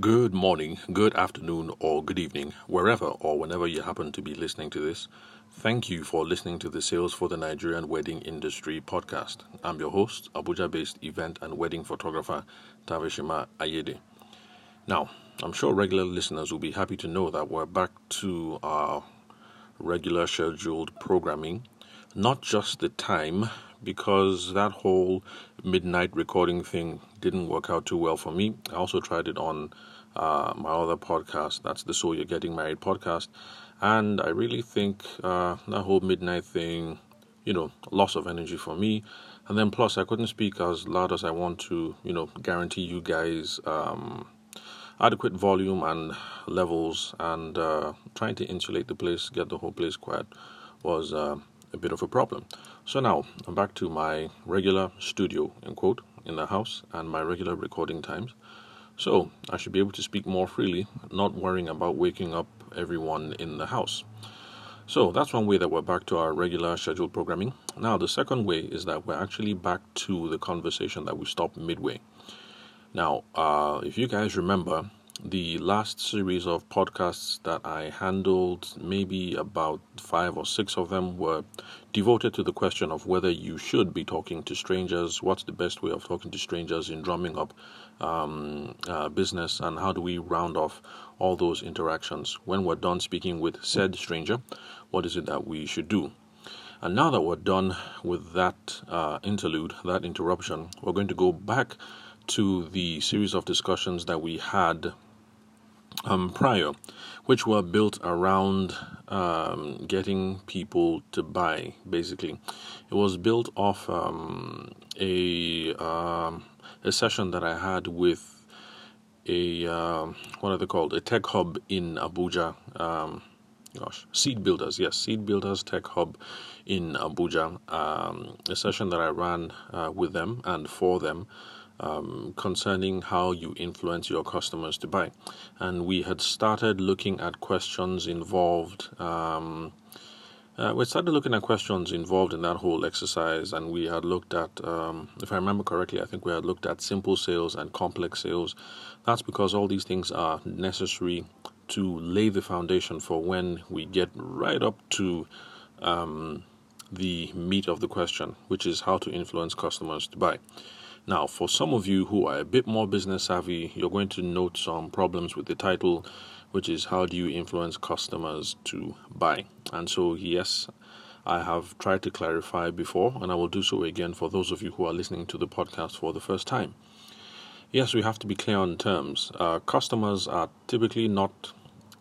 Good morning, good afternoon, or good evening, wherever or whenever you happen to be listening to this. Thank you for listening to the Sales for the Nigerian Wedding Industry podcast. I'm your host, Abuja based event and wedding photographer Tavishima Ayede. Now, I'm sure regular listeners will be happy to know that we're back to our regular scheduled programming. Not just the time, because that whole midnight recording thing didn't work out too well for me. I also tried it on uh, my other podcast, that's the So You're Getting Married podcast, and I really think uh, that whole midnight thing, you know, loss of energy for me. And then plus, I couldn't speak as loud as I want to, you know, guarantee you guys um, adequate volume and levels, and uh, trying to insulate the place, get the whole place quiet, was uh, a bit of a problem. So now I'm back to my regular studio, in quote, in the house and my regular recording times. So I should be able to speak more freely, not worrying about waking up everyone in the house. So that's one way that we're back to our regular scheduled programming. Now, the second way is that we're actually back to the conversation that we stopped midway. Now, uh, if you guys remember, the last series of podcasts that I handled, maybe about five or six of them, were devoted to the question of whether you should be talking to strangers, what's the best way of talking to strangers in drumming up um, uh, business, and how do we round off all those interactions. When we're done speaking with said stranger, what is it that we should do? And now that we're done with that uh, interlude, that interruption, we're going to go back to the series of discussions that we had um, prior, which were built around um, getting people to buy. Basically, it was built off um, a um, a session that I had with a uh, what are they called? A tech hub in Abuja. Um, gosh, Seed Builders, yes, Seed Builders Tech Hub in Abuja. Um, a session that I ran uh, with them and for them um, concerning how you influence your customers to buy. And we had started looking at questions involved. Um, uh, we started looking at questions involved in that whole exercise, and we had looked at, um, if I remember correctly, I think we had looked at simple sales and complex sales. That's because all these things are necessary to lay the foundation for when we get right up to um, the meat of the question, which is how to influence customers to buy. Now, for some of you who are a bit more business savvy, you're going to note some problems with the title, which is How Do You Influence Customers to Buy? And so, yes, I have tried to clarify before, and I will do so again for those of you who are listening to the podcast for the first time. Yes, we have to be clear on terms. Uh, customers are typically not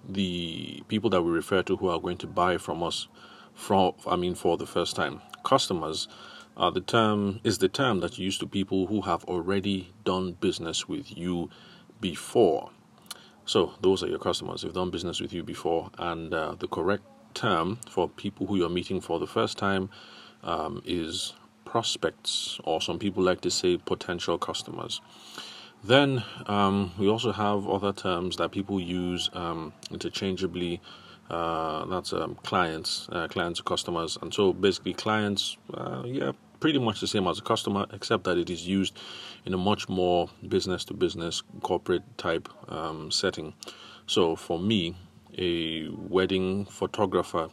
the people that we refer to who are going to buy from us from I mean for the first time. Customers uh, the term is the term that's used to people who have already done business with you before. So those are your customers. They've done business with you before, and uh, the correct term for people who you're meeting for the first time um, is prospects, or some people like to say potential customers. Then um, we also have other terms that people use um, interchangeably. Uh, that's um, clients, uh, clients, customers, and so basically clients. Uh, yeah, pretty much the same as a customer, except that it is used in a much more business to business corporate type um, setting. So for me, a wedding photographer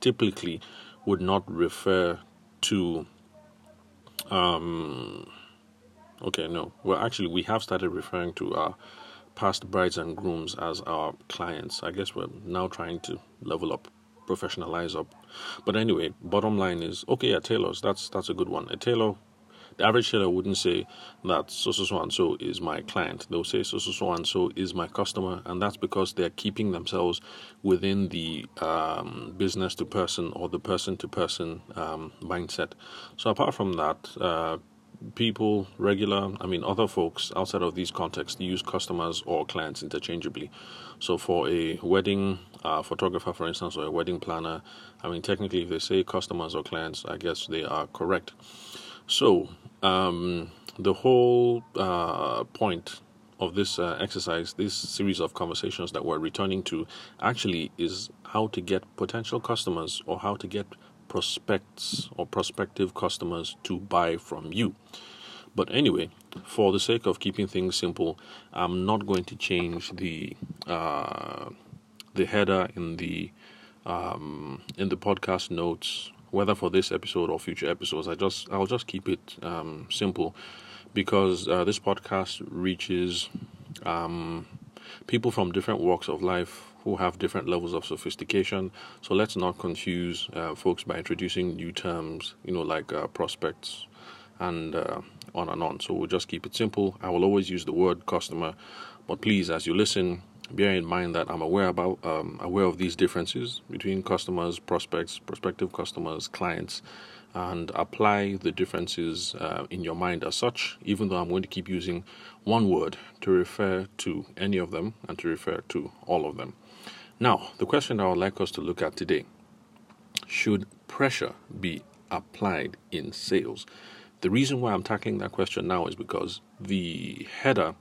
typically would not refer to um okay no well actually we have started referring to our past brides and grooms as our clients i guess we're now trying to level up professionalize up. But anyway, bottom line is okay. Yeah, tailors. That's that's a good one. A tailor, the average tailor wouldn't say that so so so and so is my client. They'll say so so so and so is my customer, and that's because they're keeping themselves within the um, business to person or the person to person um, mindset. So apart from that. Uh, people, regular, I mean, other folks outside of these contexts use customers or clients interchangeably. So, for a wedding uh, photographer, for instance, or a wedding planner, I mean, technically, if they say customers or clients, I guess they are correct. So, um, the whole uh, point of this uh, exercise, this series of conversations that we're returning to, actually is how to get potential customers or how to get prospects or prospective customers to buy from you. But anyway, for the sake of keeping things simple, I'm not going to change the uh, the header in the um, in the podcast notes, whether for this episode or future episodes. I just I'll just keep it um, simple because uh, this podcast reaches um, people from different walks of life who have different levels of sophistication. So let's not confuse uh, folks by introducing new terms, you know, like uh, prospects and uh, on and on. So we'll just keep it simple. I will always use the word customer, but please, as you listen, bear in mind that I'm aware about um, aware of these differences between customers, prospects, prospective customers, clients, and apply the differences uh, in your mind as such. Even though I'm going to keep using one word to refer to any of them and to refer to all of them. Now, the question I would like us to look at today: Should pressure be applied in sales? The reason why I'm tackling that question now is because the header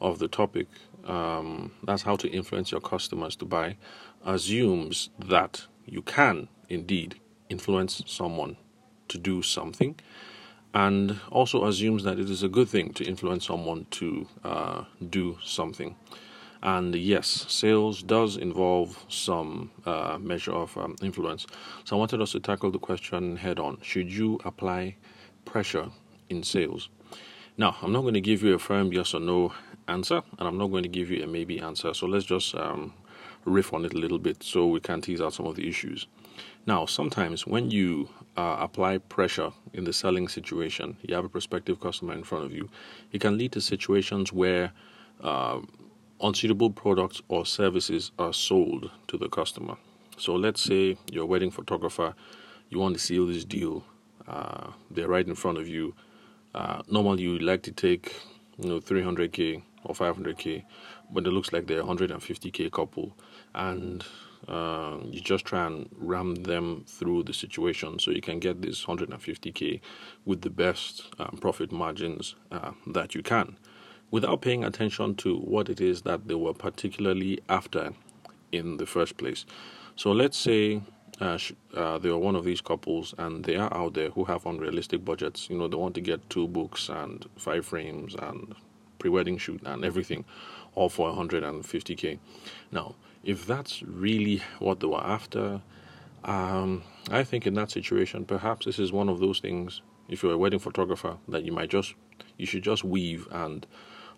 of the topic, um, that's how to influence your customers to buy, assumes that you can indeed influence someone to do something and also assumes that it is a good thing to influence someone to uh, do something. And yes, sales does involve some uh, measure of um, influence. So I wanted us to tackle the question head on. Should you apply pressure in sales. Now, I'm not going to give you a firm yes or no answer, and I'm not going to give you a maybe answer. So let's just um, riff on it a little bit so we can tease out some of the issues. Now, sometimes when you uh, apply pressure in the selling situation, you have a prospective customer in front of you, it can lead to situations where uh, unsuitable products or services are sold to the customer. So let's say you're a wedding photographer, you want to seal this deal uh, they're right in front of you. Uh, normally, you like to take you know 300k or 500k, but it looks like they're a 150k couple, and uh, you just try and ram them through the situation so you can get this 150k with the best um, profit margins uh, that you can, without paying attention to what it is that they were particularly after in the first place. So let's say uh, uh, they are one of these couples and they are out there who have unrealistic budgets. You know, they want to get two books and five frames and pre-wedding shoot and everything, all for 150k. Now, if that's really what they were after, um, I think in that situation, perhaps this is one of those things. If you're a wedding photographer, that you might just you should just weave and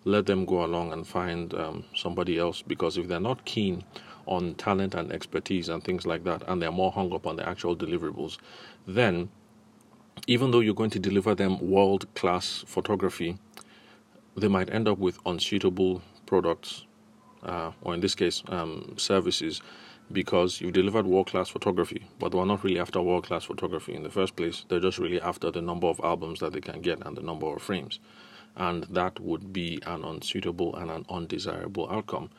let them go along and find um, somebody else because if they're not keen on talent and expertise and things like that, and they're more hung up on the actual deliverables, then even though you're going to deliver them world class photography, they might end up with unsuitable products, uh, or in this case, um, services, because you've delivered world class photography, but they are not really after world class photography in the first place. They're just really after the number of albums that they can get and the number of frames. And that would be an unsuitable and an undesirable outcome.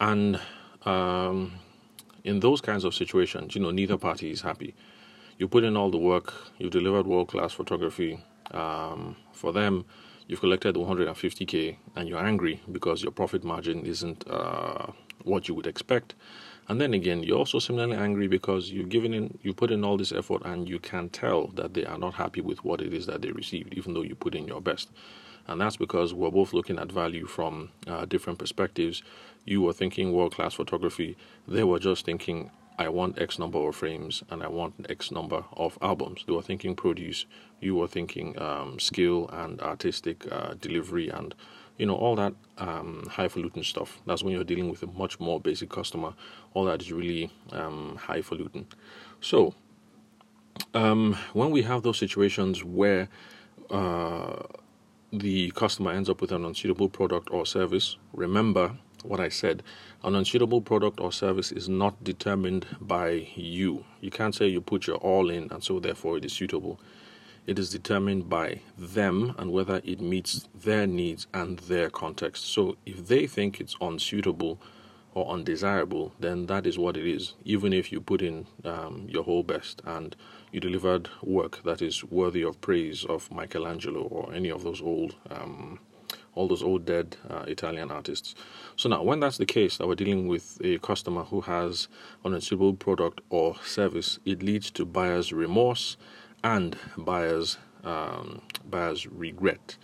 And um, in those kinds of situations, you know, neither party is happy. You put in all the work, you've delivered world class photography. Um, for them, you've collected 150k and you're angry because your profit margin isn't uh, what you would expect. And then again, you're also similarly angry because you've given in, you put in all this effort, and you can tell that they are not happy with what it is that they received, even though you put in your best. And that's because we're both looking at value from uh, different perspectives you were thinking world class photography, they were just thinking, I want X number of frames and I want X number of albums. They were thinking produce, you were thinking um, skill and artistic uh, delivery and you know all that um, highfalutin stuff. That's when you're dealing with a much more basic customer. All that is really um, highfalutin. So um, when we have those situations where uh, the customer ends up with an unsuitable product or service, remember what I said. An unsuitable product or service is not determined by you. You can't say you put your all in and so therefore it is suitable. It is determined by them and whether it meets their needs and their context. So if they think it's unsuitable or undesirable, then that is what it is. Even if you put in um, your whole best and you delivered work that is worthy of praise of Michelangelo or any of those old um, all those old dead uh, Italian artists. So now, when that's the case, that we're dealing with a customer who has an unsuitable product or service, it leads to buyer's remorse and buyer's um, buyer's regret.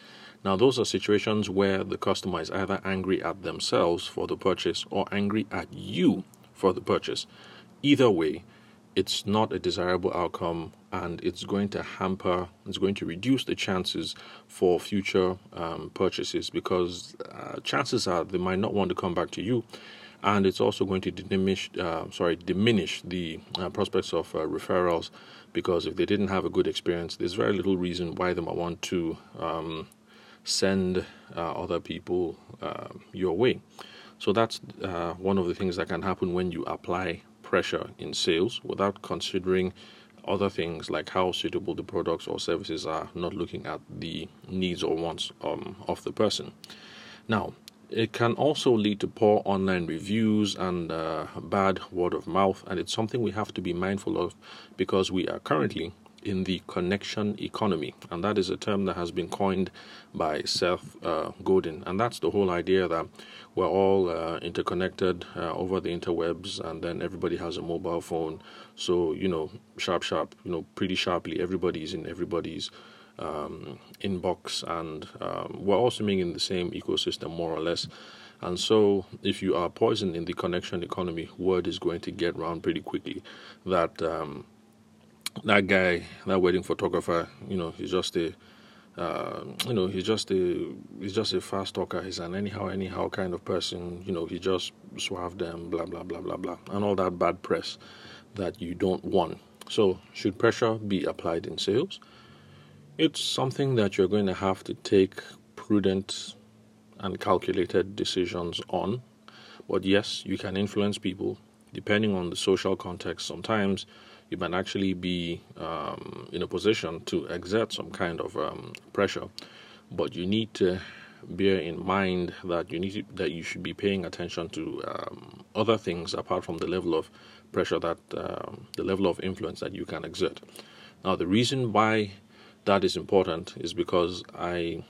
Now, those are situations where the customer is either angry at themselves for the purchase or angry at you for the purchase. Either way, it's not a desirable outcome and it's going to hamper, it's going to reduce the chances for future um, purchases because uh, chances are they might not want to come back to you. And it's also going to diminish, uh, sorry, diminish the uh, prospects of uh, referrals because if they didn't have a good experience, there's very little reason why they might want to um, send uh, other people uh, your way. So that's one of the things that can happen when you apply pressure in sales without considering other things like how suitable the products or services are, not looking at the needs or wants um, of the person. Now, it can also lead to poor online reviews and uh, bad word of mouth, and it's something we have to be mindful of because we are currently in the connection economy, and that is a term that has been coined by Seth uh, Godin, and that's the whole idea that we're all uh, interconnected uh, over the interwebs, and then everybody has a mobile phone. So you know, sharp, sharp, you know, pretty sharply, everybody's in everybody's um, inbox, and um, we're all swimming in the same ecosystem, more or less. And so, if you are poisoned in the connection economy, word is going to get around pretty quickly that um, that guy, that wedding photographer, you know, he's just a, uh, you know, he's just a, he's just a fast talker. He's an anyhow, anyhow kind of person. You know, he just swerved them, blah blah blah blah blah, and all that bad press that you don't want. So, should pressure be applied in sales? It's something that you're going to have to take prudent and calculated decisions on. But yes, you can influence people depending on the social context. Sometimes you might actually be um, in a position to exert some kind of um, pressure, but you need to bear in mind that you need to, that you should be paying attention to um, other things apart from the level of pressure that um, the level of influence that you can exert. Now, the reason why that is important is because I.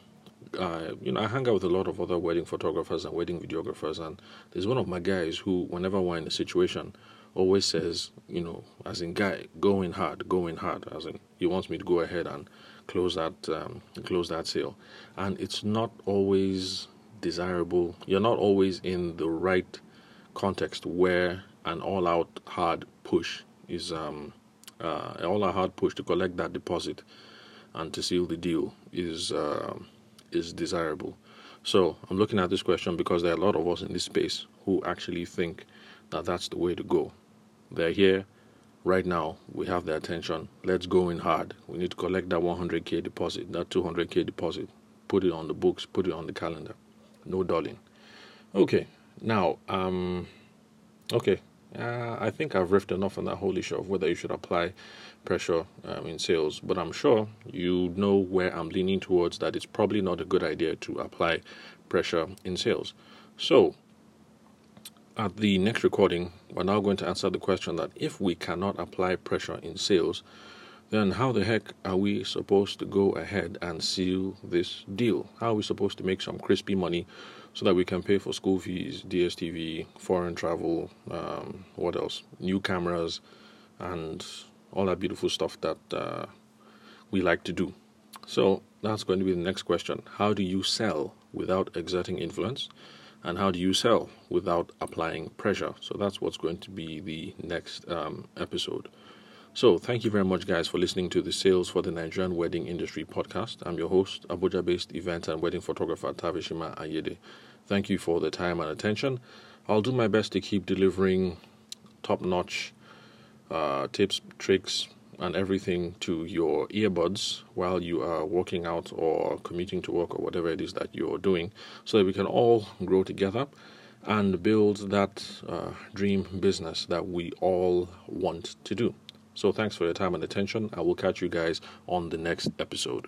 Uh, you know, I hang out with a lot of other wedding photographers and wedding videographers, and there's one of my guys who, whenever we're in a situation always says, you know, as in guy, going hard, going hard, as in he wants me to go ahead and close that um, close that sale, and it's not always desirable. You're not always in the right context where an all-out hard push is um, uh, all-out hard push to collect that deposit and to seal the deal is uh, is desirable. So I'm looking at this question because there are a lot of us in this space who actually think that that's the way to go. They're here right now. We have their attention. Let's go in hard. We need to collect that 100k deposit, that 200k deposit. Put it on the books. Put it on the calendar. No dulling. Okay. Now, um, okay. Uh, I think I've riffed enough on that whole issue of whether you should apply pressure um, in sales, but I'm sure you know where I'm leaning towards that it's probably not a good idea to apply pressure in sales. So, at the next recording, we're now going to answer the question that if we cannot apply pressure in sales, then how the heck are we supposed to go ahead and seal this deal? How are we supposed to make some crispy money so that we can pay for school fees, DSTV, foreign travel, um, what else? New cameras, and all that beautiful stuff that uh, we like to do. So that's going to be the next question. How do you sell without exerting influence? And how do you sell without applying pressure. So that's what's going to be the next um, episode. So thank you very much, guys, for listening to the Sales for the Nigerian Wedding Industry podcast. I'm your host, Abuja-based event and wedding photographer Tavishima Ayede. Thank you for the time and attention. I'll do my best to keep delivering top-notch uh, tips, tricks, and everything to your earbuds while you are working out or commuting to work or whatever it is that you're doing so that we can all grow together and build that uh, dream business that we all want to do. So, thanks for your time and attention. I will catch you guys on the next episode.